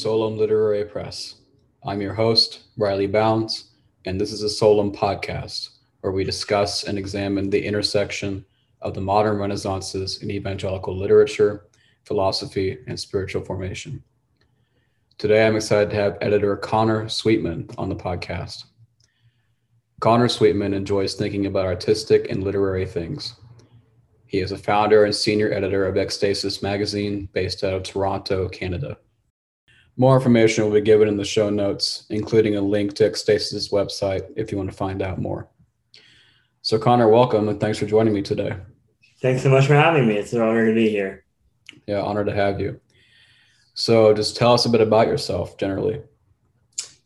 Solum Literary Press. I'm your host, Riley Bounds, and this is a Solum podcast where we discuss and examine the intersection of the modern renaissances in evangelical literature, philosophy, and spiritual formation. Today, I'm excited to have editor Connor Sweetman on the podcast. Connor Sweetman enjoys thinking about artistic and literary things. He is a founder and senior editor of Ekstasis magazine based out of Toronto, Canada. More information will be given in the show notes, including a link to Ekstasis' website if you want to find out more. So, Connor, welcome and thanks for joining me today. Thanks so much for having me. It's an honor to be here. Yeah, honored to have you. So, just tell us a bit about yourself generally.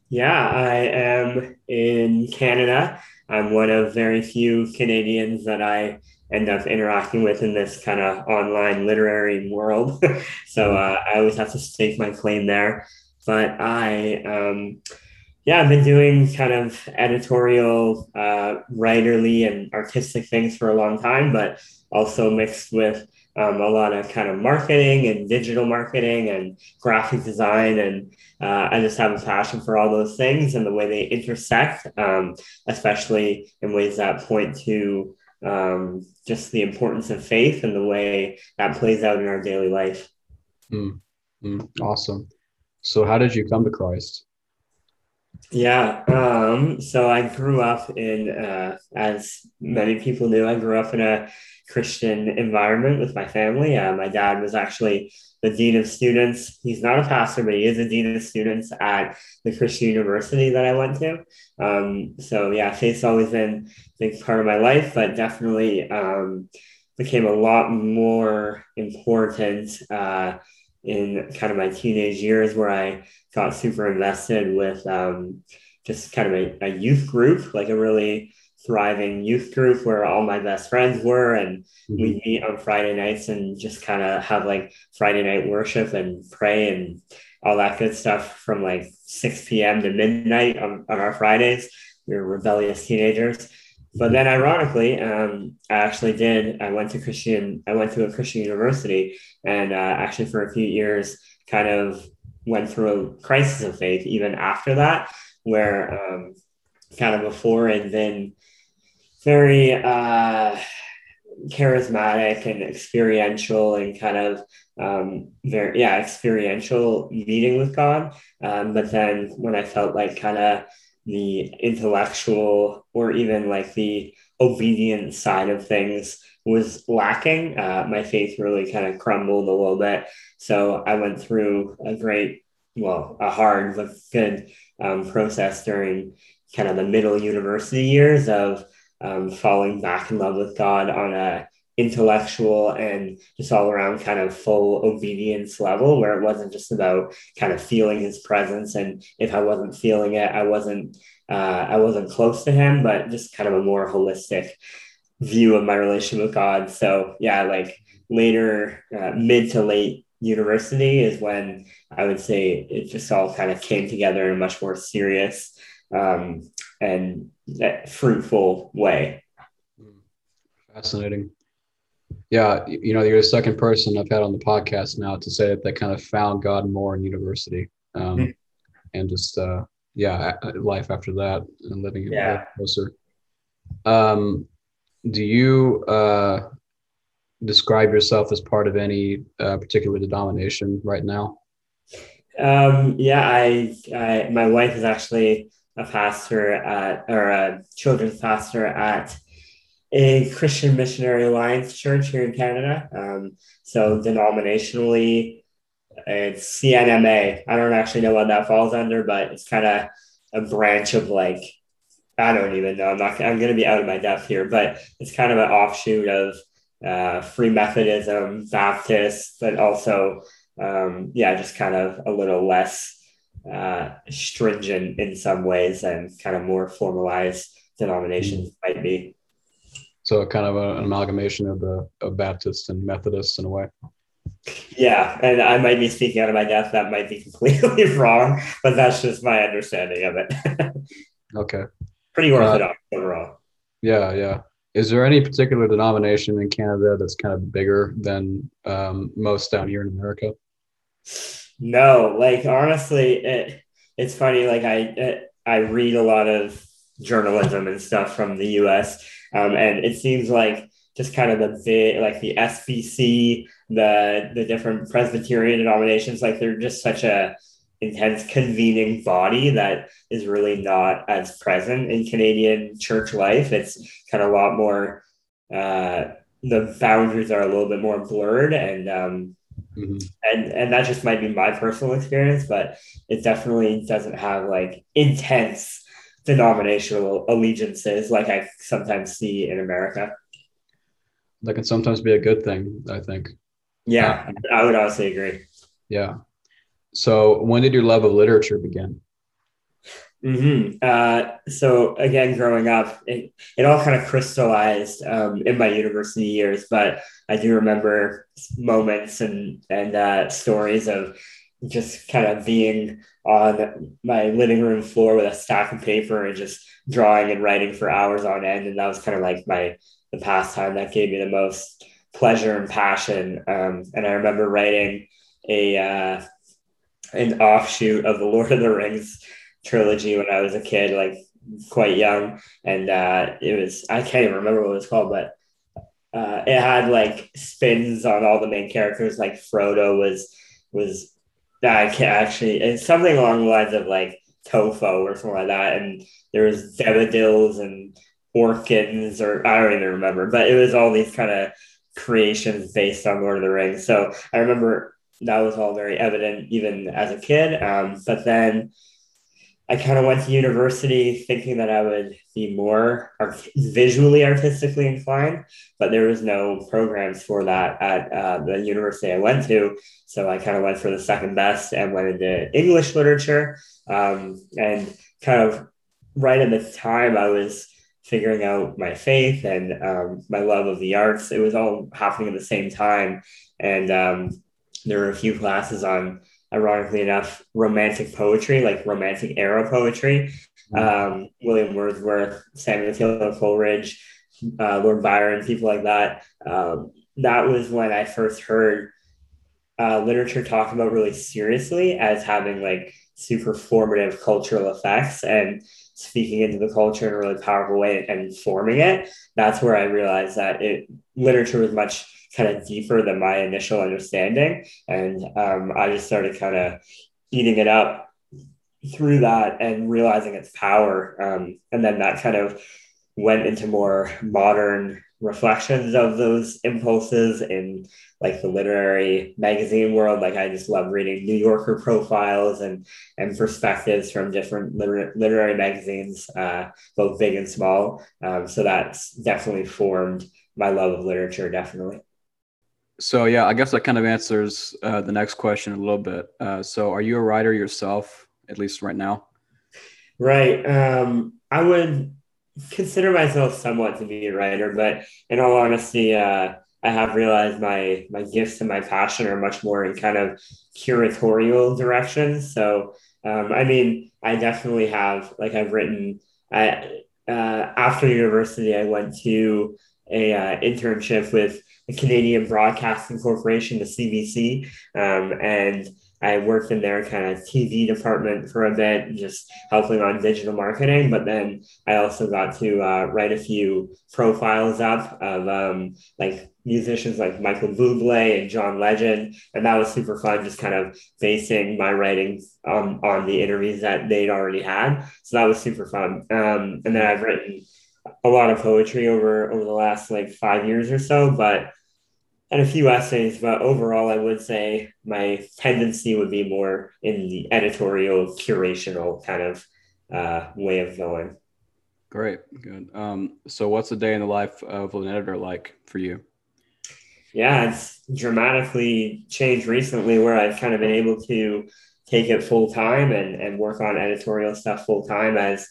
Yeah, I am in Canada. I'm one of very few Canadians that I end up interacting with in this kind of online literary world. so mm-hmm. uh, I always have to stake my claim there. But I, um, yeah, I've been doing kind of editorial, uh, writerly, and artistic things for a long time, but also mixed with um, a lot of kind of marketing and digital marketing and graphic design. And uh, I just have a passion for all those things and the way they intersect, um, especially in ways that point to um, just the importance of faith and the way that plays out in our daily life. Mm, mm, awesome. So, how did you come to Christ? Yeah. Um, so I grew up in, uh, as many people knew, I grew up in a Christian environment with my family. Uh, my dad was actually the dean of students. He's not a pastor, but he is a dean of students at the Christian university that I went to. Um, so yeah, faith's always been a big part of my life, but definitely um, became a lot more important uh, in kind of my teenage years where I got super invested with um, just kind of a, a youth group, like a really thriving youth group where all my best friends were. And mm-hmm. we meet on friday nights and just kind of have like friday night worship and pray and all that good stuff from like 6 p.m to midnight on, on our fridays. We were rebellious teenagers but then ironically um, i actually did i went to christian i went to a christian university and uh, actually for a few years kind of went through a crisis of faith even after that where um, kind of before and then very uh, charismatic and experiential and kind of um, very yeah experiential meeting with God. Um, but then when I felt like kind of the intellectual or even like the obedient side of things was lacking, uh, my faith really kind of crumbled a little bit. So I went through a great, well, a hard but good um, process during kind of the middle university years of um, falling back in love with God on a intellectual and just all around kind of full obedience level where it wasn't just about kind of feeling his presence and if i wasn't feeling it i wasn't uh, i wasn't close to him but just kind of a more holistic view of my relationship with god so yeah like later uh, mid to late university is when i would say it just all kind of came together in a much more serious um, and fruitful way. Fascinating. Yeah, you know, you're the second person I've had on the podcast now to say that they kind of found God more in university, um, mm-hmm. and just uh, yeah, life after that and living yeah. closer. Um, do you uh, describe yourself as part of any uh, particular denomination right now? Um, yeah, I, I, my wife is actually a pastor at, or a children's pastor at a Christian Missionary Alliance church here in Canada. Um, so denominationally, it's CNMA. I don't actually know what that falls under, but it's kind of a branch of like, I don't even know. I'm not, I'm going to be out of my depth here, but it's kind of an offshoot of uh, Free Methodism, Baptist, but also, um, yeah, just kind of a little less uh, stringent in some ways and kind of more formalized denominations might be. So kind of a, an amalgamation of the of Baptists and Methodists in a way. Yeah, and I might be speaking out of my depth. That might be completely wrong, but that's just my understanding of it. okay. Pretty orthodox uh, overall. Yeah, yeah. Is there any particular denomination in Canada that's kind of bigger than um, most down here in America? no, like honestly, it, it's funny. Like I, it, I read a lot of journalism and stuff from the U.S. Um, and it seems like just kind of the like the SBC, the the different Presbyterian denominations, like they're just such a intense convening body that is really not as present in Canadian church life. It's kind of a lot more. Uh, the boundaries are a little bit more blurred, and um, mm-hmm. and and that just might be my personal experience, but it definitely doesn't have like intense denominational allegiances like I sometimes see in America. That can sometimes be a good thing, I think. Yeah, uh, I would also agree. Yeah. So, when did your love of literature begin? Mm-hmm. Uh, so again, growing up, it, it all kind of crystallized um, in my university years, but I do remember moments and and uh, stories of just kind of being on my living room floor with a stack of paper and just drawing and writing for hours on end, and that was kind of like my the pastime that gave me the most pleasure and passion. Um, and I remember writing a uh, an offshoot of the Lord of the Rings trilogy when I was a kid, like quite young, and uh, it was I can't even remember what it was called, but uh, it had like spins on all the main characters. Like Frodo was was I can't actually it's something along the lines of like Tofo or something like that, and there was Debadils and Orkins or I don't even remember, but it was all these kind of creations based on Lord of the Rings. So I remember that was all very evident even as a kid. Um, but then I kind of went to university thinking that I would be more art- visually artistically inclined, but there was no programs for that at uh, the university I went to. So I kind of went for the second best and went into English literature. Um, and kind of right at the time, I was figuring out my faith and um, my love of the arts. It was all happening at the same time. And um, there were a few classes on ironically enough, romantic poetry, like romantic era poetry. Mm-hmm. Um, William Wordsworth, Samuel Taylor Coleridge, uh, Lord Byron, people like that. Um, that was when I first heard uh, literature talk about really seriously as having like super formative cultural effects and speaking into the culture in a really powerful way and forming it. That's where I realized that it literature was much kind of deeper than my initial understanding. And um, I just started kind of eating it up through that and realizing its power. Um, and then that kind of went into more modern reflections of those impulses in like the literary magazine world like i just love reading new yorker profiles and and perspectives from different liter- literary magazines uh, both big and small um, so that's definitely formed my love of literature definitely so yeah, I guess that kind of answers uh, the next question a little bit. Uh, so are you a writer yourself, at least right now? Right. Um, I would consider myself somewhat to be a writer, but in all honesty, uh, I have realized my my gifts and my passion are much more in kind of curatorial directions. So um, I mean, I definitely have like I've written. I uh, after university, I went to a uh, internship with the Canadian Broadcasting Corporation, the CBC, um, and I worked in their kind of TV department for a bit, just helping on digital marketing. But then I also got to uh, write a few profiles up of um, like musicians like Michael Bublé and John Legend, and that was super fun. Just kind of basing my writing on on the interviews that they'd already had, so that was super fun. Um, and then I've written a lot of poetry over over the last like five years or so, but and a few essays. But overall, I would say my tendency would be more in the editorial, curational kind of uh, way of going. Great, good. Um, so, what's a day in the life of an editor like for you? Yeah, it's dramatically changed recently, where I've kind of been able to take it full time and, and work on editorial stuff full time as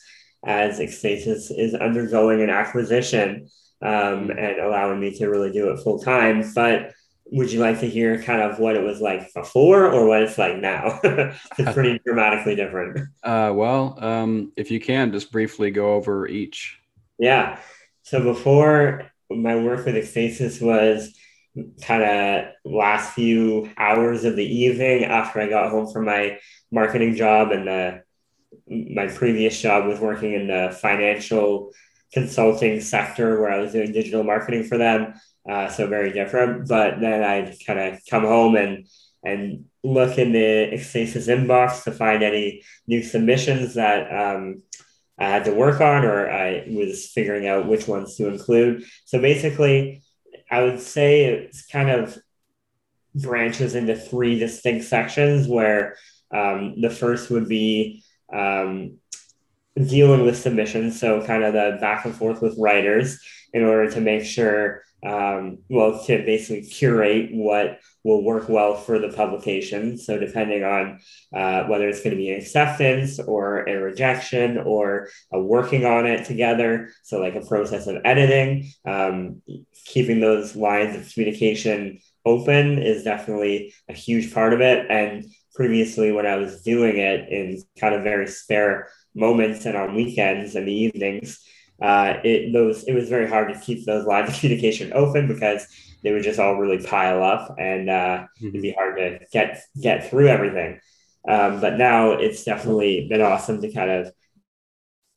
as Ekstasis is undergoing an acquisition um, and allowing me to really do it full time. But would you like to hear kind of what it was like before or what it's like now? it's pretty dramatically different. Uh, well, um, if you can, just briefly go over each. Yeah. So before my work with Ekstasis was kind of last few hours of the evening after I got home from my marketing job and the my previous job was working in the financial consulting sector where I was doing digital marketing for them. Uh, so very different. But then I'd kind of come home and and look in the Ekstasis inbox to find any new submissions that um, I had to work on or I was figuring out which ones to include. So basically, I would say it's kind of branches into three distinct sections where um, the first would be um, dealing with submissions, so kind of the back and forth with writers in order to make sure, um, well, to basically curate what will work well for the publication. So depending on uh, whether it's going to be an acceptance or a rejection or a working on it together, so like a process of editing, um, keeping those lines of communication open is definitely a huge part of it. And previously, when I was doing it in kind of very spare moments and on weekends and the evenings, uh, it those it was very hard to keep those lines of communication open because they would just all really pile up and uh, mm-hmm. it'd be hard to get get through everything. Um, but now it's definitely been awesome to kind of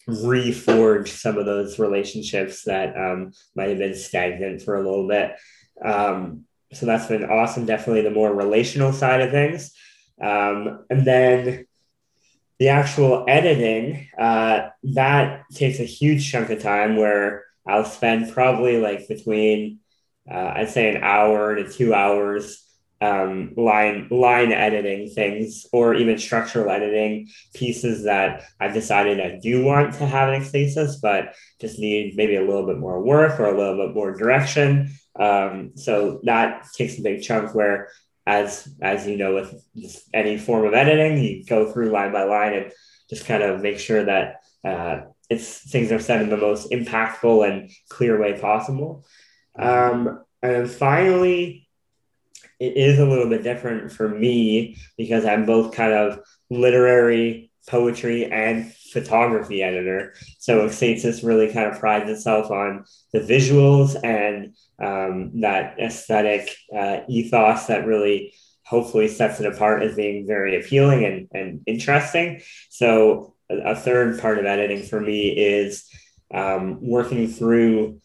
reforge some of those relationships that um, might have been stagnant for a little bit. Um, so that's been awesome. Definitely the more relational side of things. Um, and then the actual editing, uh, that takes a huge chunk of time where I'll spend probably like between, uh, I'd say an hour to two hours um, line line editing things or even structural editing pieces that I've decided I do want to have an Ekstasis, but just need maybe a little bit more work or a little bit more direction. Um, so that takes a big chunk where as as you know with any form of editing you go through line by line and just kind of make sure that uh, it's things are said in the most impactful and clear way possible. Um, and finally it is a little bit different for me because i'm both kind of literary poetry and photography editor so Ekstasis really kind of prides itself on the visuals and um, that aesthetic uh, ethos that really hopefully sets it apart as being very appealing and, and interesting. So a third part of editing for me is um, working through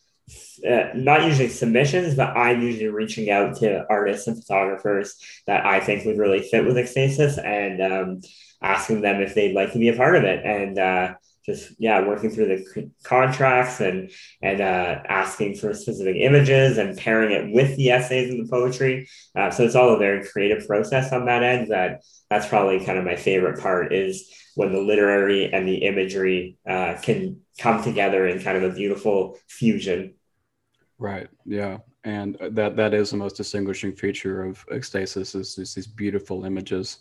uh, not usually submissions, but I'm usually reaching out to artists and photographers that I think would really fit with Ekstasis and um, asking them if they'd like to be a part of it. And uh, just yeah working through the contracts and and uh, asking for specific images and pairing it with the essays and the poetry uh, so it's all a very creative process on that end that that's probably kind of my favorite part is when the literary and the imagery uh, can come together in kind of a beautiful fusion right yeah and that that is the most distinguishing feature of Ekstasis is, is these beautiful images.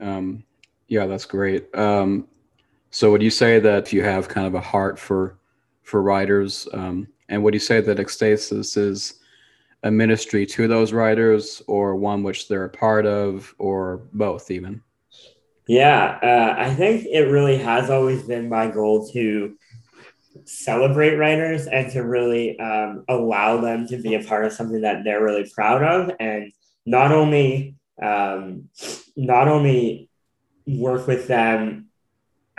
Um, yeah that's great. Um, so would you say that you have kind of a heart for for writers, um, and would you say that Ekstasis is a ministry to those writers, or one which they're a part of, or both even? Yeah, uh, I think it really has always been my goal to celebrate writers and to really um, allow them to be a part of something that they're really proud of, and not only um, not only work with them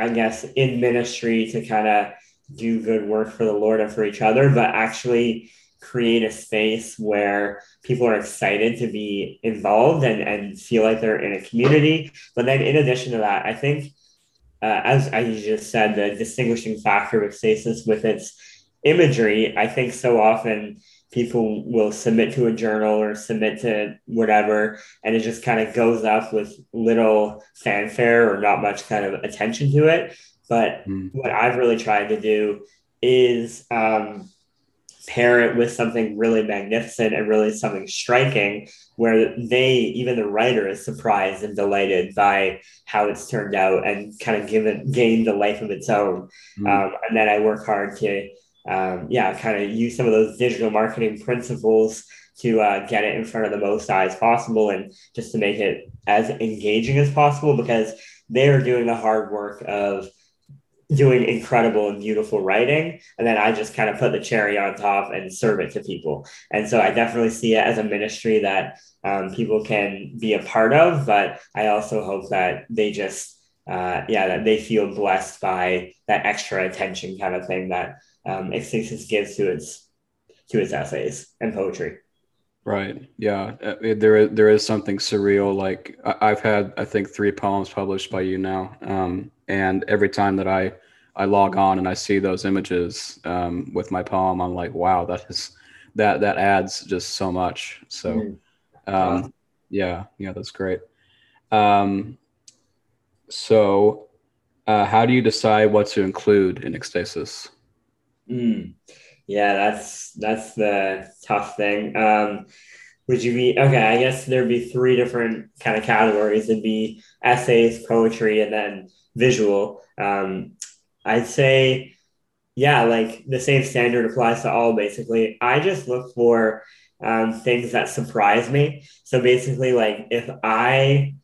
I guess, in ministry to kind of do good work for the Lord and for each other, but actually create a space where people are excited to be involved and, and feel like they're in a community. But then, in addition to that, I think, uh, as I just said, the distinguishing factor of stasis with its imagery, I think so often people will submit to a journal or submit to whatever and it just kind of goes up with little fanfare or not much kind of attention to it but mm. what i've really tried to do is um, pair it with something really magnificent and really something striking where they even the writer is surprised and delighted by how it's turned out and kind of given gained a life of its own mm. um, and then i work hard to um, yeah, kind of use some of those digital marketing principles to uh, get it in front of the most eyes possible and just to make it as engaging as possible because they're doing the hard work of doing incredible and beautiful writing. And then I just kind of put the cherry on top and serve it to people. And so I definitely see it as a ministry that um, people can be a part of. But I also hope that they just, uh, yeah, that they feel blessed by that extra attention kind of thing that um, gives to its to its essays and poetry. Right. Yeah. Uh, there is there is something surreal. Like I've had I think three poems published by you now, um, and every time that I I log on and I see those images um, with my poem, I'm like, wow, that is that that adds just so much. So, mm-hmm. um, yeah, yeah, that's great. Um, so, uh, how do you decide what to include in Ekstasis? Mm. Yeah, that's that's the tough thing. Um, would you be okay? I guess there'd be three different kind of categories. It'd be essays, poetry, and then visual. Um, I'd say, yeah, like the same standard applies to all. Basically, I just look for um, things that surprise me. So basically, like if I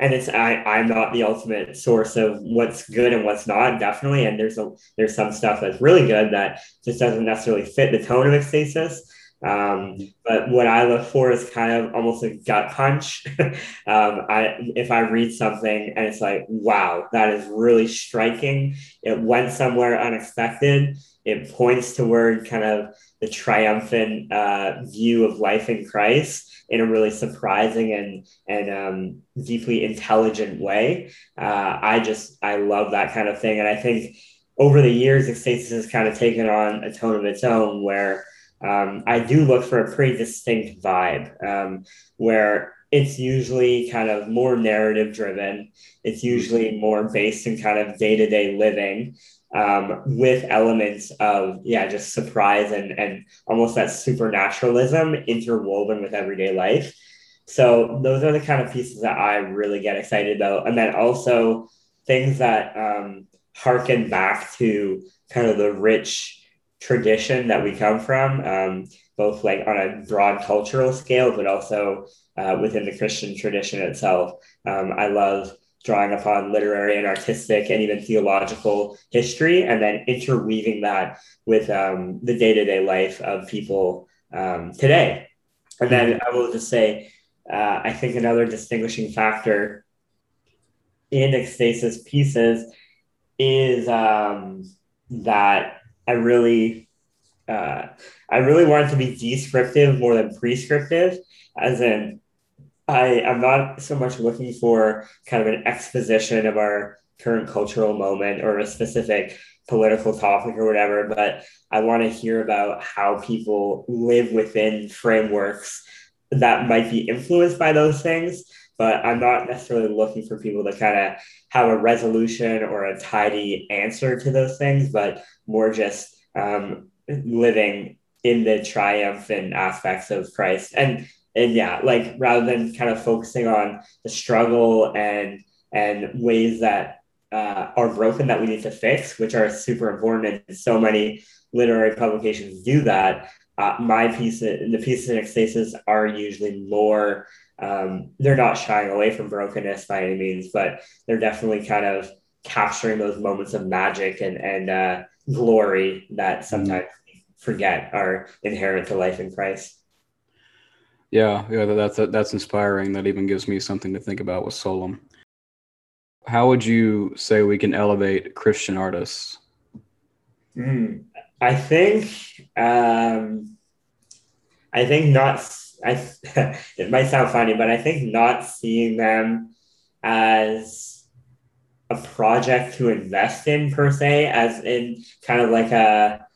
and it's I, I'm not the ultimate source of what's good and what's not, definitely. And there's a there's some stuff that's really good that just doesn't necessarily fit the tone of Ekstasis. Um, but what I look for is kind of almost a gut punch. um, I if I read something and it's like, wow, that is really striking. It went somewhere unexpected. It points toward kind of the triumphant uh, view of life in Christ in a really surprising and and um, deeply intelligent way. Uh, I just I love that kind of thing, and I think over the years, Ekstasis has kind of taken on a tone of its own where um, I do look for a pretty distinct vibe um, where it's usually kind of more narrative driven. It's usually more based in kind of day to day living um, with elements of yeah just surprise and and almost that supernaturalism interwoven with everyday life. So those are the kind of pieces that i really get excited about. And then also things that um, harken back to kind of the rich tradition that we come from um, both like on a broad cultural scale but also uh, within the christian tradition itself um, i love drawing upon literary and artistic and even theological history, and then interweaving that with um, the day to day life of people um, today. And then I will just say, uh, I think another distinguishing factor in Ekstasis pieces is um, that I really, uh, I really wanted to be descriptive more than prescriptive, as in I am not so much looking for kind of an exposition of our current cultural moment or a specific political topic or whatever, but I want to hear about how people live within frameworks that might be influenced by those things. But I'm not necessarily looking for people to kind of have a resolution or a tidy answer to those things, but more just um, living in the triumphant aspects of Christ. And and yeah, like rather than kind of focusing on the struggle and and ways that uh, are broken that we need to fix, which are super important, and so many literary publications do that. Uh, my piece, the pieces in Ekstasis are usually more. Um, they're not shying away from brokenness by any means, but they're definitely kind of capturing those moments of magic and and uh, glory that sometimes forget are inherent to life in Christ. Yeah, yeah, that's that's inspiring. That even gives me something to think about with Solum. How would you say we can elevate Christian artists? Mm, I think, um, I think not. I it might sound funny, but I think not seeing them as a project to invest in per se, as in kind of like a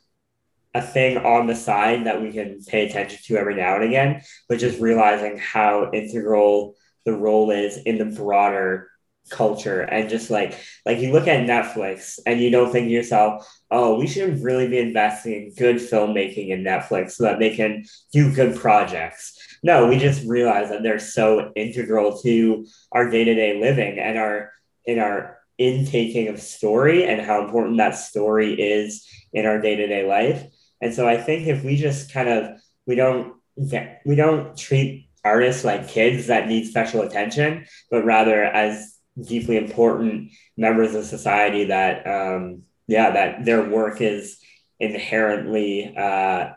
a thing on the side that we can pay attention to every now and again, but just realizing how integral the role is in the broader culture and just like like you look at Netflix and you don't think to yourself, oh, we should really be investing in good filmmaking in Netflix so that they can do good projects. No, we just realize that they're so integral to our day-to-day living and our in our intaking of story and how important that story is in our day-to-day life. And so I think if we just kind of we don't we don't treat artists like kids that need special attention, but rather as deeply important members of society that um, yeah that their work is inherently uh,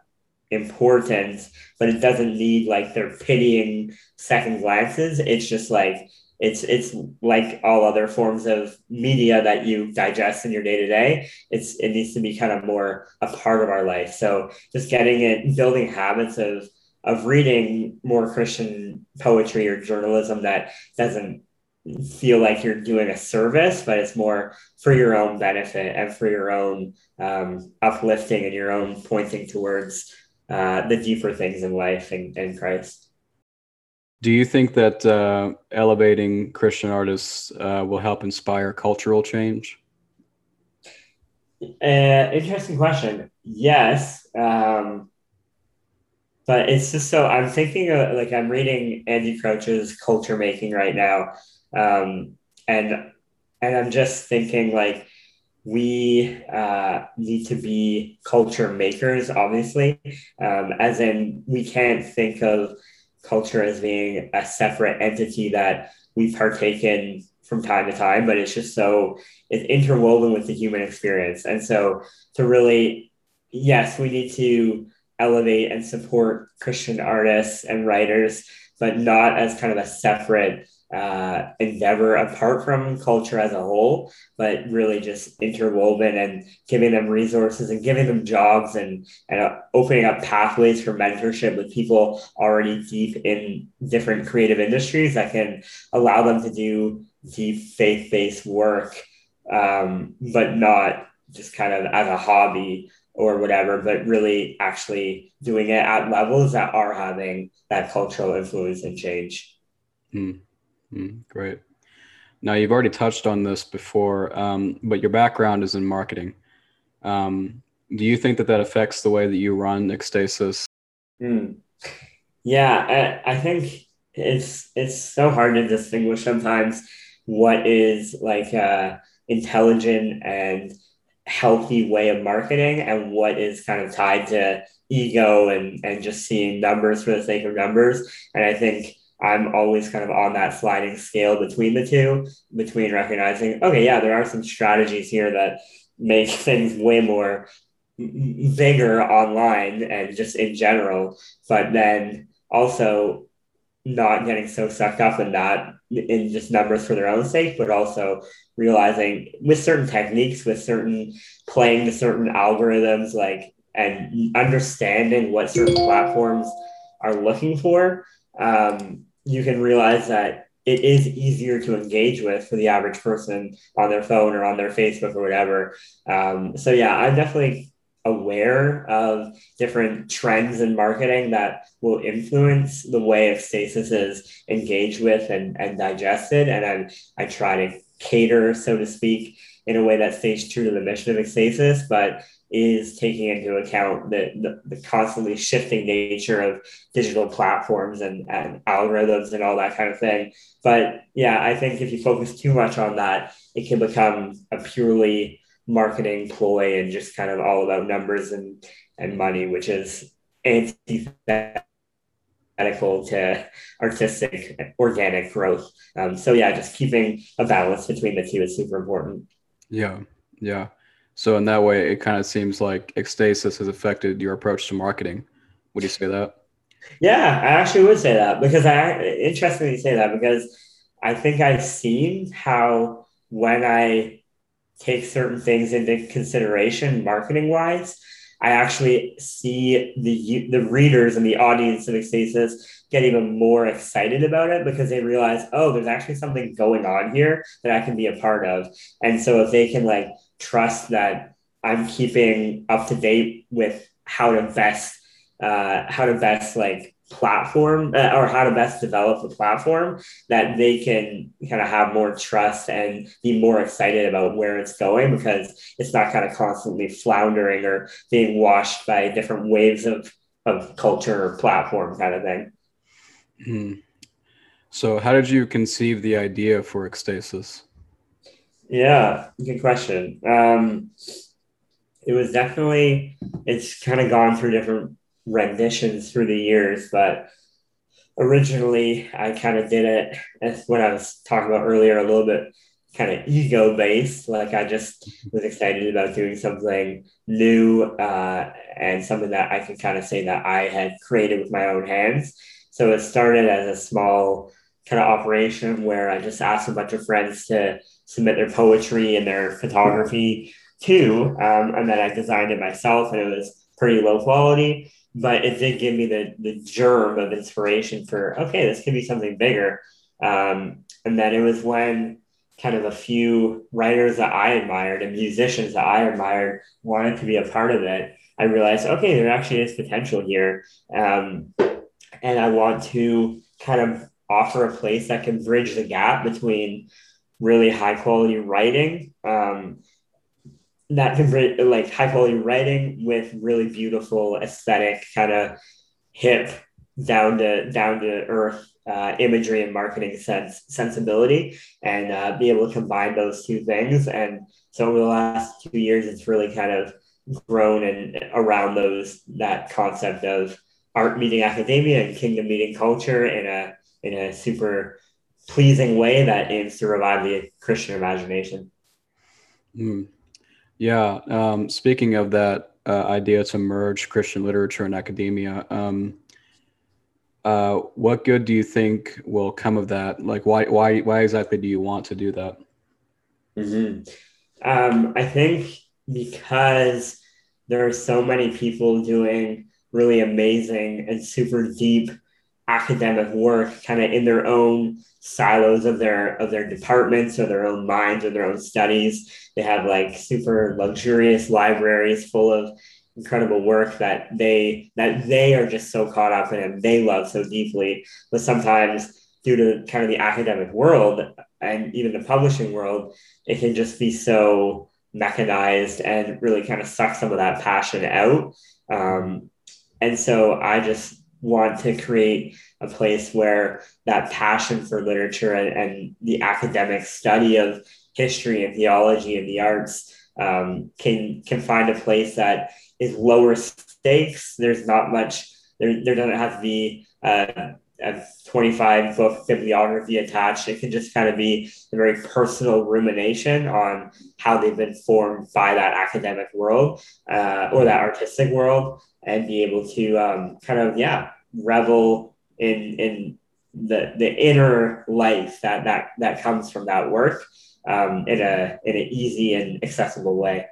important but it doesn't need like their pitying second glances. It's just like it's it's like all other forms of media that you digest in your day to day it's it needs to be kind of more a part of our life. So just getting it building habits of of reading more christian poetry or journalism that doesn't feel like you're doing a service but it's more for your own benefit and for your own um, uplifting and your own pointing towards uh, the deeper things in life and, and christ do you think that uh, elevating Christian artists uh, will help inspire cultural change? Uh, interesting question. Yes. Um, but it's just so I'm thinking of, like I'm reading Andy Crouch's Culture Making right now. Um, and and I'm just thinking like we uh, need to be culture makers, obviously, um, as in we can't think of culture as being a separate entity that we partake in from time to time, but it's just so it's interwoven with the human experience. And so to really, yes, we need to elevate and support Christian artists and writers, but not as kind of a separate uh, endeavor apart from culture as a whole, but really just interwoven and giving them resources and giving them jobs and, and uh, opening up pathways for mentorship with people already deep in different creative industries that can allow them to do deep faith based work, um, but not just kind of as a hobby or whatever, but really actually doing it at levels that are having that cultural influence and change. Hmm. Mm, great. Now, you've already touched on this before, um, but your background is in marketing. Um, do you think that that affects the way that you run Ekstasis? Mm. Yeah, I, I think it's it's so hard to distinguish sometimes what is like a intelligent and healthy way of marketing and what is kind of tied to ego and and just seeing numbers for the sake of numbers. And I think I'm always kind of on that sliding scale between the two, between recognizing, okay, yeah, there are some strategies here that make things way more bigger online and just in general, but then also not getting so sucked up in that in just numbers for their own sake, but also realizing with certain techniques, with certain playing the certain algorithms, like and understanding what certain platforms are looking for. Um, you can realize that it is easier to engage with for the average person on their phone or on their Facebook or whatever. Um, so yeah, I'm definitely aware of different trends in marketing that will influence the way of stasis is engaged with and, and digested. And I, I try to cater, so to speak, in a way that stays true to the mission of Ekstasis, but is taking into account the, the, the, constantly shifting nature of digital platforms and, and algorithms and all that kind of thing. But yeah, I think if you focus too much on that, it can become a purely marketing ploy and just kind of all about numbers and, and money, which is antithetical to artistic organic growth. Um, so yeah, just keeping a balance between the two is super important. Yeah, yeah. So in that way, it kind of seems like Ekstasis has affected your approach to marketing. Would you say that? Yeah, I actually would say that because I interestingly say that because I think I've seen how when I take certain things into consideration marketing wise, I actually see the the readers and the audience of Ekstasis get even more excited about it because they realize, oh, there's actually something going on here that I can be a part of. And so if they can like trust that I'm keeping up to date with how to best uh, how to best like platform uh, or how to best develop the platform that they can kind of have more trust and be more excited about where it's going because it's not kind of constantly floundering or being washed by different waves of of culture or platform kind of thing. Mm. So, how did you conceive the idea for Ekstasis? Yeah, good question. Um, it was definitely, it's kind of gone through different renditions through the years, but originally I kind of did it as what I was talking about earlier, a little bit kind of ego based. Like I just was excited about doing something new uh, and something that I can kind of say that I had created with my own hands. So it started as a small kind of operation where I just asked a bunch of friends to submit their poetry and their photography too. Um, and then I designed it myself and it was pretty low quality, but it did give me the, the germ of inspiration for, okay, this could be something bigger. Um, and then it was when kind of a few writers that I admired and musicians that I admired wanted to be a part of it. I realized, okay, there actually is potential here. Um, and I want to kind of offer a place that can bridge the gap between really high quality writing um, that can like high quality writing with really beautiful aesthetic kind of hip down to down to earth uh, imagery and marketing sense sensibility and uh, be able to combine those two things. And so over the last two years it's really kind of grown and around those that concept of art meeting academia and kingdom meeting culture in a in a super pleasing way that aims to revive the Christian imagination. Mm. Yeah. Um, speaking of that uh, idea to merge Christian literature and academia, um, uh, what good do you think will come of that? Like, why, why, why exactly do you want to do that? Mm-hmm. Um, I think because there are so many people doing really amazing and super deep academic work kind of in their own silos of their of their departments or their own minds or their own studies. They have like super luxurious libraries full of incredible work that they that they are just so caught up in and they love so deeply. But sometimes due to kind of the academic world and even the publishing world it can just be so mechanized and really kind of suck some of that passion out. Um, and so i just want to create a place where that passion for literature and, and the academic study of history and theology and the arts um, can can find a place that is lower stakes. There's not much. There, there doesn't have to be uh, a 25 book bibliography attached. It can just kind of be a very personal rumination on how they've been formed by that academic world uh, or that artistic world and be able to um, kind of yeah revel in in the the inner life that that that comes from that work um, in a in an easy and accessible way.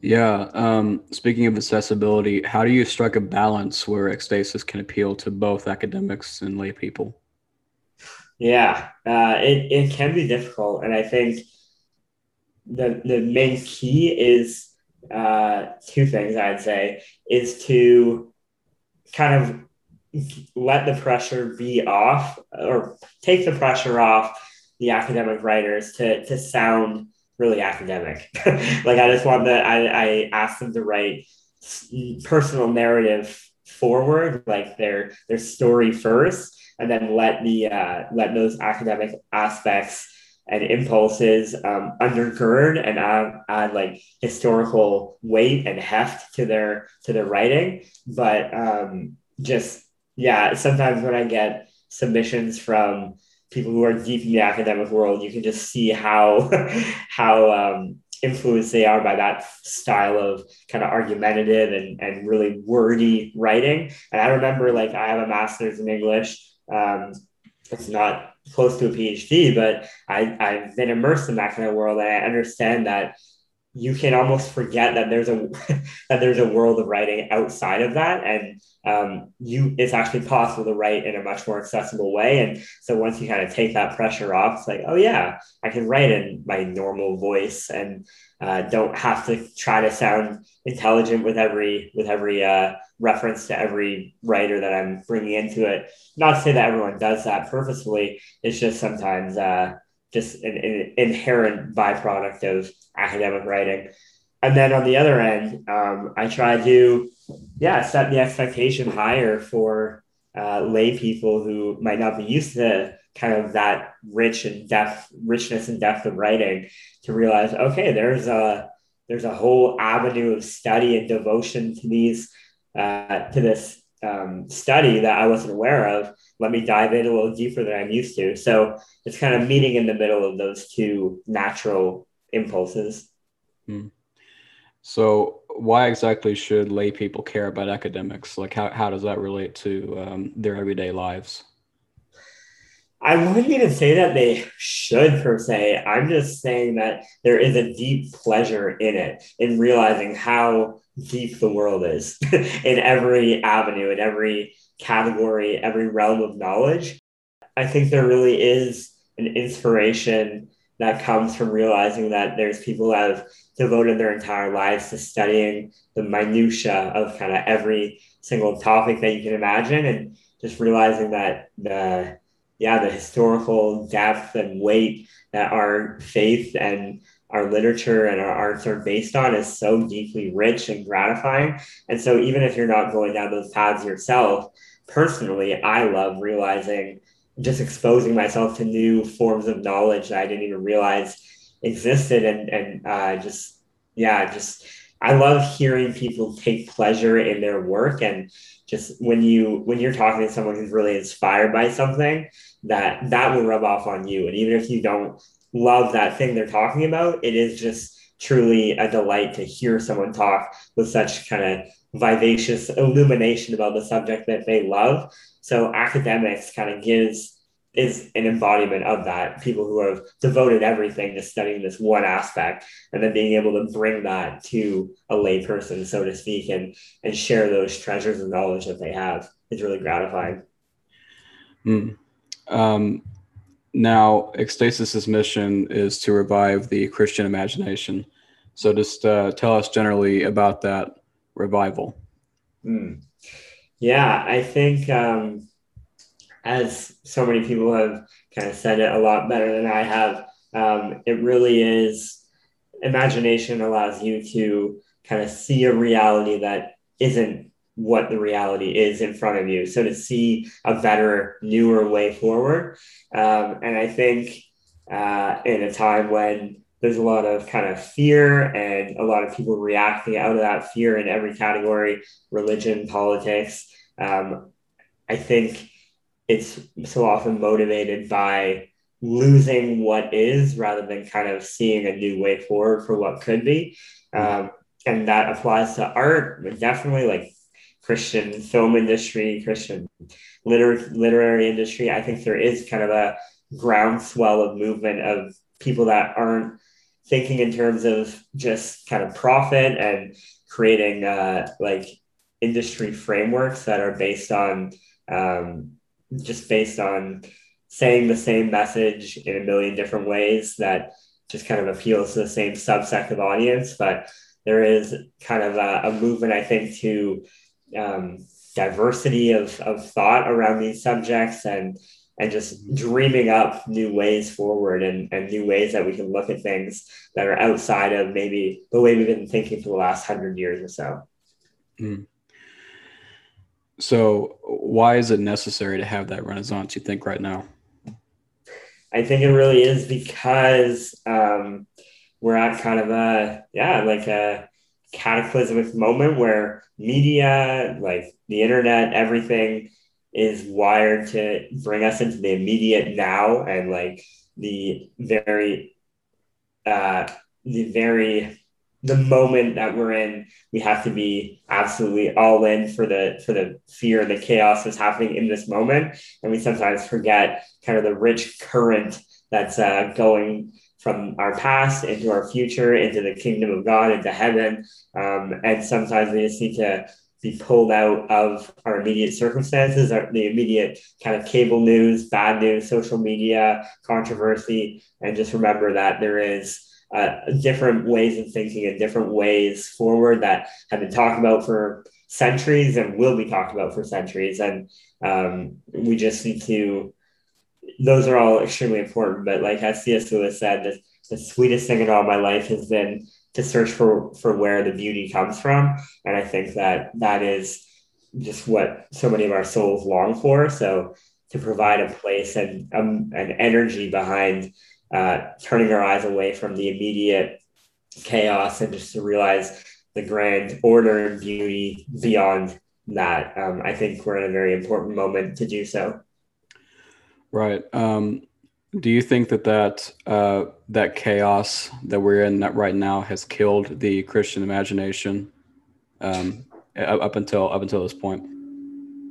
Yeah. Um, speaking of accessibility, how do you strike a balance where Ekstasis can appeal to both academics and lay people? Yeah, uh, it, it can be difficult. And I think the, the main key is uh, two things I'd say is to kind of let the pressure be off or take the pressure off the academic writers to, to sound really academic. like I just want that I, I ask them to write personal narrative forward, like their their story first, and then let the uh, let those academic aspects and impulses um, undergird and add, add like historical weight and heft to their to their writing. But um, just yeah, sometimes when I get submissions from people who are deep in the academic world, you can just see how how um, influenced they are by that style of kind of argumentative and, and really wordy writing. And I remember like I have a master's in English. Um, it's not close to a PhD, but I, I've been immersed in that kind of world and I understand that you can almost forget that there's a that there's a world of writing outside of that. And um, you it's actually possible to write in a much more accessible way. And so once you kind of take that pressure off it's like oh yeah i can write in my normal voice and uh, don't have to try to sound intelligent with every with every uh, reference to every writer that i'm bringing into it. Not to say that everyone does that purposefully. It's just sometimes uh, just an, an inherent byproduct of academic writing. And then on the other end, um, I try to, yeah, set the expectation higher for uh, lay people who might not be used to kind of that rich and depth, richness and depth of writing, to realize, okay, there's a there's a whole avenue of study and devotion to these uh, to this um, study that I wasn't aware of. Let me dive in a little deeper than I'm used to. So it's kind of meeting in the middle of those two natural impulses. Hmm. So why exactly should lay people care about academics? Like how, how does that relate to um, their everyday lives? I wouldn't even say that they should per se. I'm just saying that there is a deep pleasure in it, in realizing how deep the world is in every avenue, in every category, every realm of knowledge. I think there really is an inspiration that comes from realizing that there's people that have devoted their entire lives to studying the minutia of kind of every single topic that you can imagine and just realizing that the yeah, the historical depth and weight that our faith and our literature and our arts are based on is so deeply rich and gratifying. And so, even if you're not going down those paths yourself, personally, I love realizing just exposing myself to new forms of knowledge that I didn't even realize existed. And, and uh, just, yeah, just, I love hearing people take pleasure in their work and just when you when you're talking to someone who's really inspired by something that that will rub off on you and even if you don't love that thing they're talking about it is just truly a delight to hear someone talk with such kind of vivacious illumination about the subject that they love so academics kind of gives is an embodiment of that. People who have devoted everything to studying this one aspect and then being able to bring that to a layperson, so to speak, and and share those treasures of knowledge that they have is really gratifying. Mm. Um, now, Ekstasis' mission is to revive the Christian imagination. So, just uh, tell us generally about that revival. Mm. Yeah, I think. Um, as so many people have kind of said it a lot better than I have, um, it really is imagination allows you to kind of see a reality that isn't what the reality is in front of you. So to see a better, newer way forward. Um, and I think uh, in a time when there's a lot of kind of fear and a lot of people reacting out of that fear in every category religion, politics. Um, I think it's so often motivated by losing what is rather than kind of seeing a new way forward for what could be. Um, and that applies to art, but definitely like Christian film industry, Christian liter- literary industry. I think there is kind of a groundswell of movement of people that aren't thinking in terms of just kind of profit and creating uh, like industry frameworks that are based on um, just based on saying the same message in a million different ways that just kind of appeals to the same subset of audience. But there is kind of a, a movement, I think, to um, diversity of, of thought around these subjects and and just dreaming up new ways forward and, and new ways that we can look at things that are outside of maybe the way we've been thinking for the last hundred years or so. Mm. So, why is it necessary to have that renaissance, you think, right now? I think it really is because um, we're at kind of a, yeah, like a cataclysmic moment where media, like the internet, everything is wired to bring us into the immediate now and like the very, uh, the very the moment that we're in, we have to be absolutely all in for the for the fear the chaos that's happening in this moment, and we sometimes forget kind of the rich current that's uh, going from our past into our future, into the kingdom of God, into heaven, um, and sometimes we just need to be pulled out of our immediate circumstances, our, the immediate kind of cable news, bad news, social media, controversy, and just remember that there is uh, different ways of thinking and different ways forward that have been talked about for centuries and will be talked about for centuries. And um, we just need to, those are all extremely important. But like as C.S. Lewis said, the, the sweetest thing in all my life has been to search for, for where the beauty comes from. And I think that that is just what so many of our souls long for. So to provide a place and um, an energy behind uh, turning our eyes away from the immediate chaos and just to realize the grand order and beauty beyond that. Um, I think we're in a very important moment to do so. Right. Um, do you think that that uh, that chaos that we're in right now has killed the Christian imagination um, up until up until this point?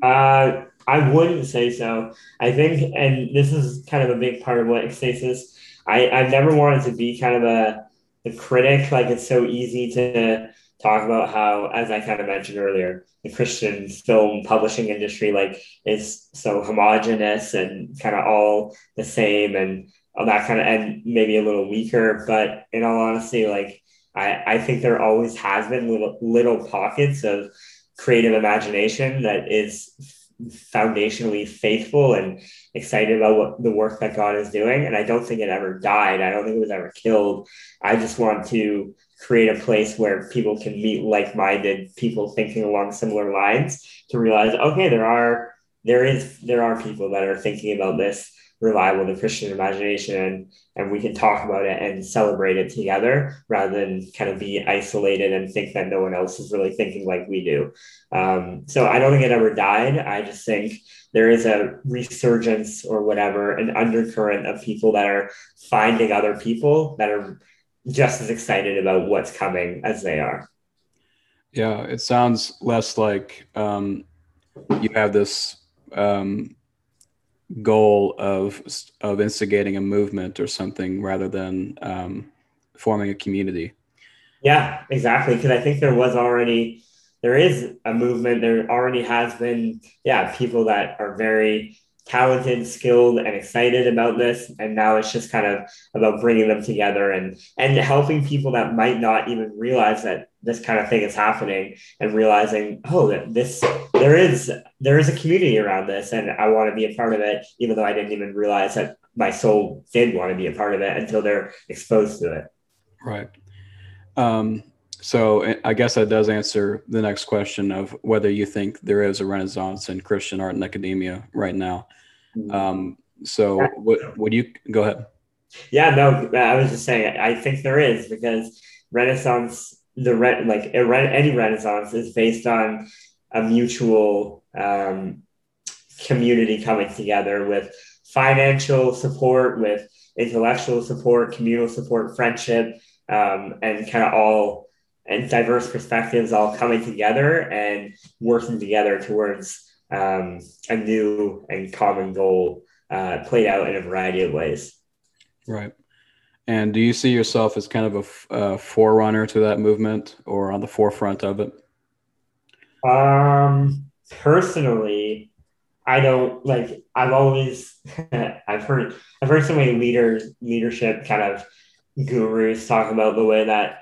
Uh, I wouldn't say so. I think, and this is kind of a big part of what Ekstasis. I I've never wanted to be kind of a the critic. Like it's so easy to talk about how, as I kind of mentioned earlier, the Christian film publishing industry like is so homogenous and kind of all the same and all that kind of and maybe a little weaker. But in all honesty, like I, I think there always has been little little pockets of creative imagination that is foundationally faithful and excited about what the work that God is doing. And I don't think it ever died. I don't think it was ever killed. I just want to create a place where people can meet like-minded people thinking along similar lines to realize okay there are there is there are people that are thinking about this revival the christian imagination and we can talk about it and celebrate it together rather than kind of be isolated and think that no one else is really thinking like we do. Um, so i don't think it ever died. I just think there is a resurgence or whatever an undercurrent of people that are finding other people that are just as excited about what's coming as they are. Yeah, it sounds less like um, you have this um, goal of of instigating a movement or something rather than um, forming a community. Yeah, exactly. Because I think there was already there is a movement. There already has been yeah people that are very talented, skilled, and excited about this. And now it's just kind of about bringing them together and and helping people that might not even realize that this kind of thing is happening and realizing, oh, that this there is there is a community around this, and I want to be a part of it, even though I didn't even realize that my soul did want to be a part of it until they're exposed to it. Right. Um, so I guess that does answer the next question of whether you think there is a renaissance in Christian art and academia right now. Mm-hmm. Um, so what would you go ahead? Yeah, no, I was just saying, I think there is because Renaissance, the re- like any Renaissance is based on a mutual um, community coming together with financial support, with intellectual support, communal support, friendship, um, and kind of all and diverse perspectives all coming together and working together towards um, a new and common goal uh, played out in a variety of ways. Right. And do you see yourself as kind of a, a forerunner to that movement or on the forefront of it? Um, personally, I don't like. I've always, I've heard, I've heard so many leaders, leadership kind of gurus talk about the way that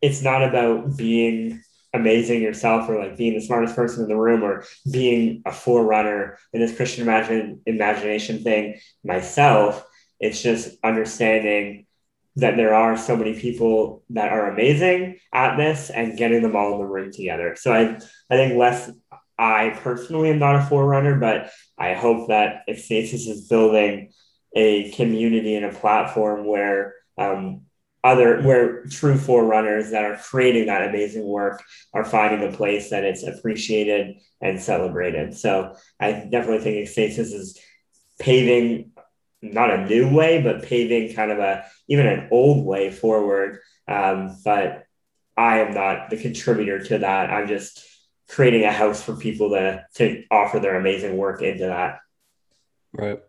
it's not about being amazing yourself or like being the smartest person in the room or being a forerunner in this Christian imagine, imagination thing myself. It's just understanding that there are so many people that are amazing at this and getting them all in the room together. So I, I think less, I personally am not a forerunner, but I hope that Ekstasis is building a community and a platform where um, other where true forerunners that are creating that amazing work are finding a place that it's appreciated and celebrated. So I definitely think Ekstasis is paving not a new way, but paving kind of a even an old way forward. Um, but I am not the contributor to that. I'm just creating a house for people to to offer their amazing work into that. Right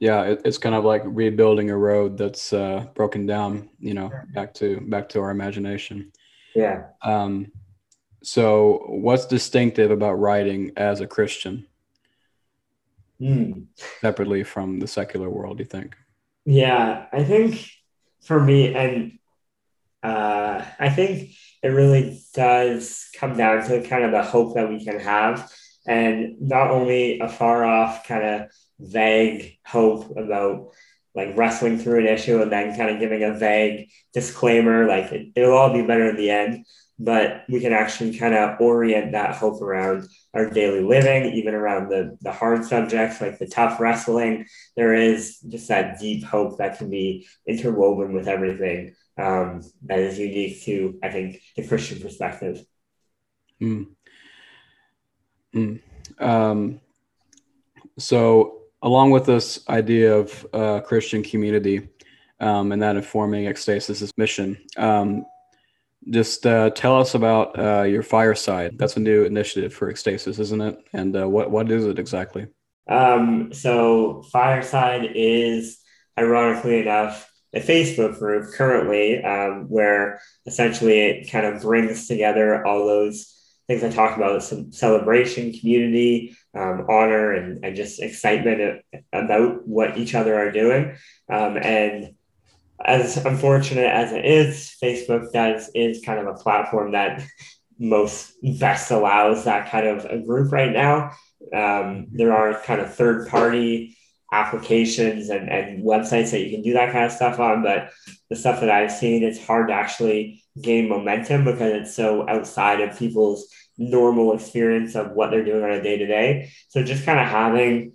yeah it, it's kind of like rebuilding a road that's uh, broken down you know back to back to our imagination. Yeah. Um so what's distinctive about writing as a christian? Mm. separately from the secular world you think? Yeah i think for me and uh, i think it really does come down to kind of the hope that we can have and not only a far off kind of vague hope about like wrestling through an issue and then kind of giving a vague disclaimer like it, it'll all be better in the end. But we can actually kind of orient that hope around our daily living even around the the hard subjects like the tough wrestling. There is just that deep hope that can be interwoven with everything um, that is unique to i think the christian perspective. Mm. Mm. Um, so, along with this idea of uh, Christian community um, and that informing Ekstasis' mission, um, just uh, tell us about uh, your fireside. That's a new initiative for Ekstasis, isn't it? And uh, what what is it exactly? Um, so Fireside is, ironically enough, a Facebook group currently um, where essentially it kind of brings together all those things I talked about some celebration, community, um, honor, and, and just excitement about what each other are doing. Um, and as unfortunate as it is, Facebook does is kind of a platform that most best allows that kind of a group right now. Um, there are kind of third party applications and, and websites that you can do that kind of stuff on, but the stuff that I've seen, it's hard to actually gain momentum because it's so outside of people's normal experience of what they're doing on a day to day. So just kind of having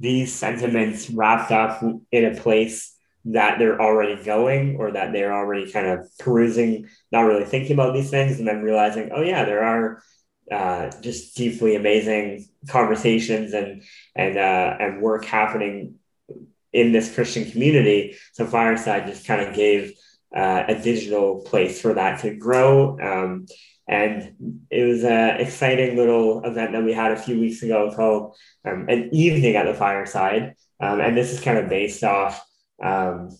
these sentiments wrapped up in a place that they're already going or that they're already kind of perusing, not really thinking about these things, and then realizing, oh yeah, there are uh, just deeply amazing conversations and and uh, and work happening in this Christian community. So Fireside just kind of gave uh, a digital place for that to grow. Um, and it was an exciting little event that we had a few weeks ago called um, an evening at the fireside. Um, and this is kind of based off um,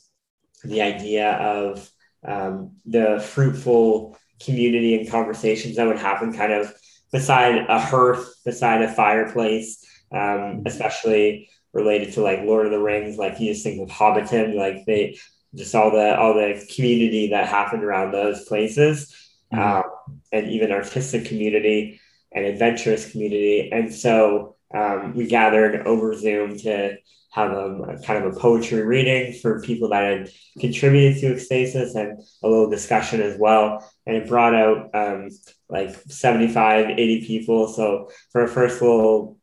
the idea of um, the fruitful community and conversations that would happen kind of beside a hearth, beside a fireplace, um, especially related to like Lord of the Rings. Like you just think of Hobbiton, like they just all the all the community that happened around those places, mm-hmm. um, and even artistic community and adventurous community. And so um, we gathered over Zoom to have a, a, kind of a poetry reading for people that had contributed to Ekstasis and a little discussion as well. And it brought out um, like 75, 80 people. So for a first little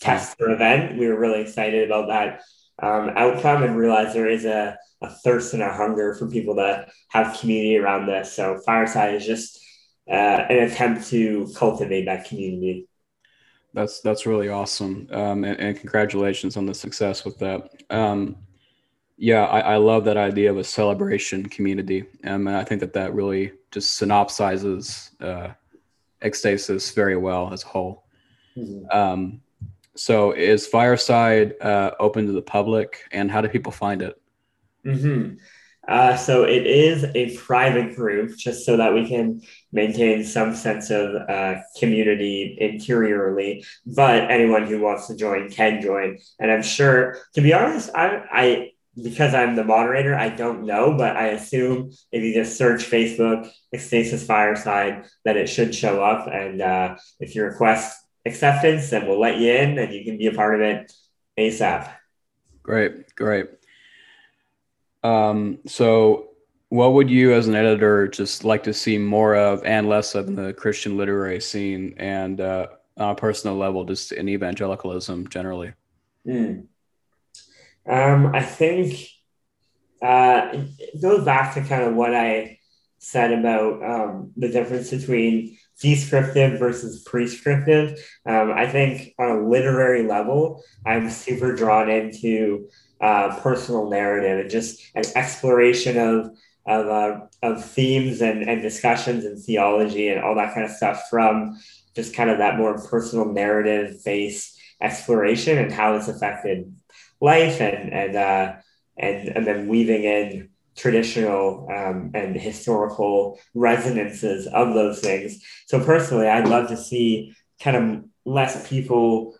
tester event, we were really excited about that um, outcome and realize there is a, a thirst and a hunger for people to have community around this. So Fireside is just uh, an attempt to cultivate that community. That's that's really awesome, um, and, and, congratulations on the success with that. Um, yeah, I, I, love that idea of a celebration community, um, and I think that that really just synopsizes uh, Ekstasis very well as a whole. Mm-hmm. Um, so, is Fireside uh, open to the public, and how do people find it? Mm-hmm. Uh, so it is a private group, just so that we can maintain some sense of uh, community interiorly. But anyone who wants to join can join. And I'm sure, to be honest, I, I because I'm the moderator, I don't know, but I assume if you just search Facebook Ekstasis Fireside, that it should show up. And uh, if you request acceptance, then we'll let you in and you can be a part of it ASAP. Great, great. Um, so, what would you, as an editor, just like to see more of and less of in the Christian literary scene, and uh, on a personal level, just in evangelicalism generally? Mm. Um, I think uh, it goes back to kind of what I said about um, the difference between descriptive versus prescriptive. Um, I think on a literary level, I'm super drawn into uh, personal narrative and just an exploration of of, uh, of themes and, and discussions and theology and all that kind of stuff from just kind of that more personal narrative based exploration and how it's affected life and and uh, and and then weaving in traditional um, and historical resonances of those things. So personally, I'd love to see kind of less people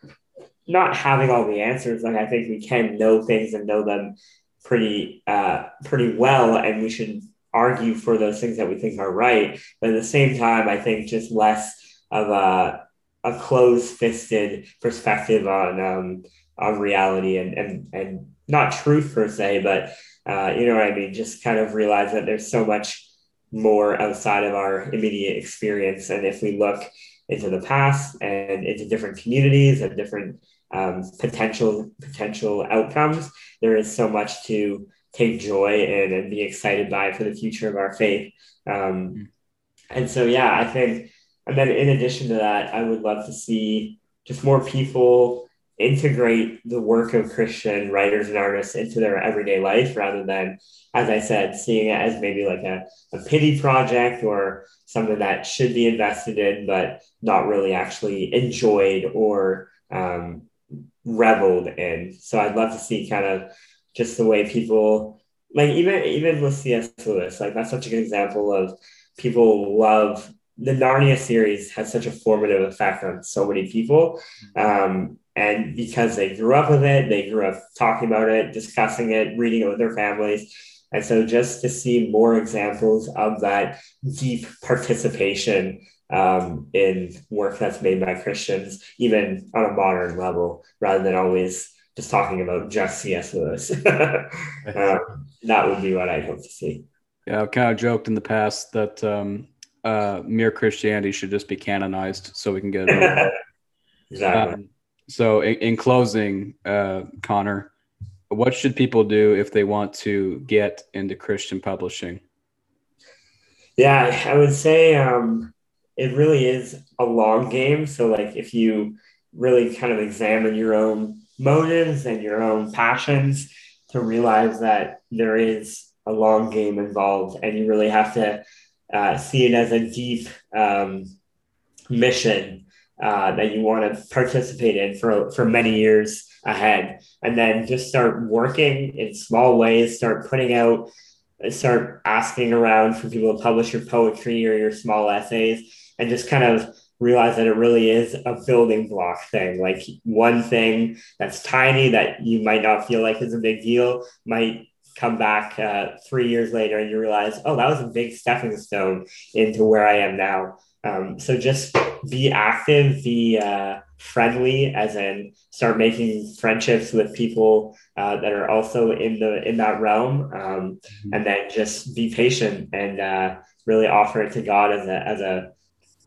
not having all the answers. Like I think we can know things and know them pretty uh, pretty well, and we should argue for those things that we think are right. But at the same time, I think just less of a a closed fisted perspective on um, on reality and and and not truth per se, but uh, you know what I mean. Just kind of realize that there's so much more outside of our immediate experience, and if we look into the past and into different communities and different um, potential potential outcomes. There is so much to take joy in and be excited by for the future of our faith. Um, and so, yeah, I think and then in addition to that, I would love to see just more people integrate the work of Christian writers and artists into their everyday life rather than, as I said, seeing it as maybe like a, a pity project or something that should be invested in, but not really actually enjoyed or um, reveled in. So I'd love to see kind of just the way people like even even with C.S. Lewis, like that's such a good example of people love the Narnia series has such a formative effect on so many people. Um, and because they grew up with it, they grew up talking about it, discussing it, reading it with their families. And so just to see more examples of that deep participation um, in work that's made by Christians, even on a modern level, rather than always just talking about just C.S. Lewis. um, that would be what I'd hope to see. Yeah, I've kind of joked in the past that um, uh, mere Christianity should just be canonized so we can get it. exactly. So, in, in closing, uh, Connor, what should people do if they want to get into Christian publishing? Yeah, I would say um, it really is a long game. So, like, if you really kind of examine your own motives and your own passions, to realize that there is a long game involved, and you really have to uh, see it as a deep um, mission uh, that you want to participate in for, for many years ahead. And then just start working in small ways, start putting out, start asking around for people to publish your poetry or your small essays, and just kind of realize that it really is a building block thing. Like one thing that's tiny that you might not feel like is a big deal might come back uh, three years later and you realize, oh, that was a big stepping stone into where I am now. Um, so just be active, be uh, friendly, as in start making friendships with people uh, that are also in the in that realm, um, mm-hmm. and then just be patient and uh, really offer it to God as a as a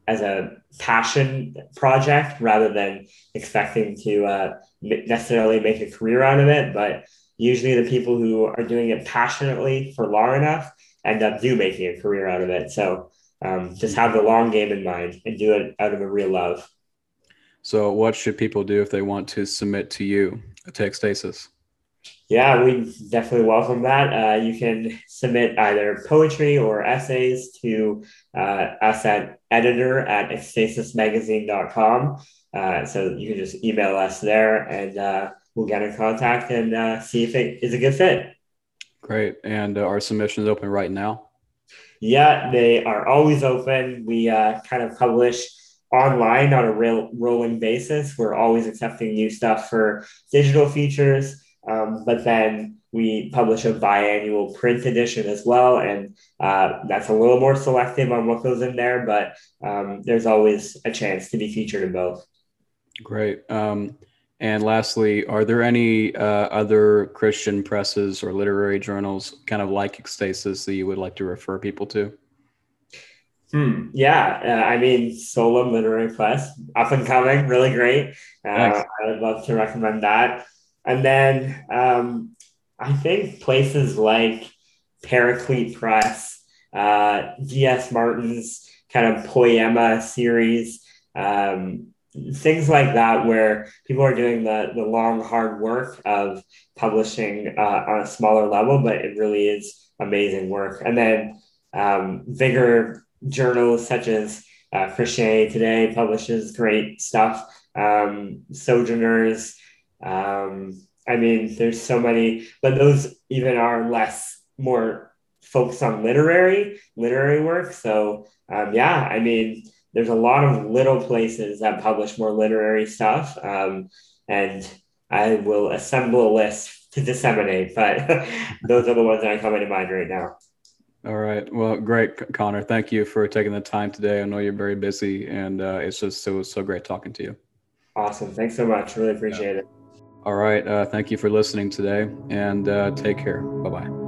as a passion project rather than expecting to uh, necessarily make a career out of it, but usually the people who are doing it passionately for long enough end up do making a career out of it. So um, just have the long game in mind and do it out of a real love. So, what should people do if they want to submit to you at Ekstasis? Yeah, we definitely welcome that. Uh, you can submit either poetry or essays to uh, us at editor at ekstasismagazine.com. Uh, so you can just email us there and uh, we'll get in contact and uh, see if it is a good fit. Great. And uh, our is open right now? Yeah, they are always open. We uh, kind of publish online on a real rolling basis. We're always accepting new stuff for digital features, um, but then we publish a biannual print edition as well, and uh, that's a little more selective on what goes in there. But um, there's always a chance to be featured in both. Great. Um, and lastly, are there any uh, other Christian presses or literary journals, kind of like Ekstasis, that you would like to refer people to? Hmm. Yeah, uh, I mean, Solum Literary Press, up and coming, really great. Uh, I would love to recommend that. And then um, I think places like Paraclete Press, uh, D.S. Martin's kind of Poiema series, um, things like that where people are doing the the long hard work of publishing uh, on a smaller level but it really is amazing work. And then um, bigger journals such as uh, christianity today publishes great stuff. Um, sojourners um, i mean there's so many but those even are less more focused on literary literary work. So um, yeah i mean there's a lot of little places that publish more literary stuff. Um, and I will assemble a list to disseminate, but those are the ones that are coming to mind right now. All right. Well, great, Connor. Thank you for taking the time today. I know you're very busy, and uh, it's just so so great talking to you. Awesome. Thanks so much. Really appreciate yeah. it. All right. Uh, thank you for listening today, and uh, take care. Bye bye.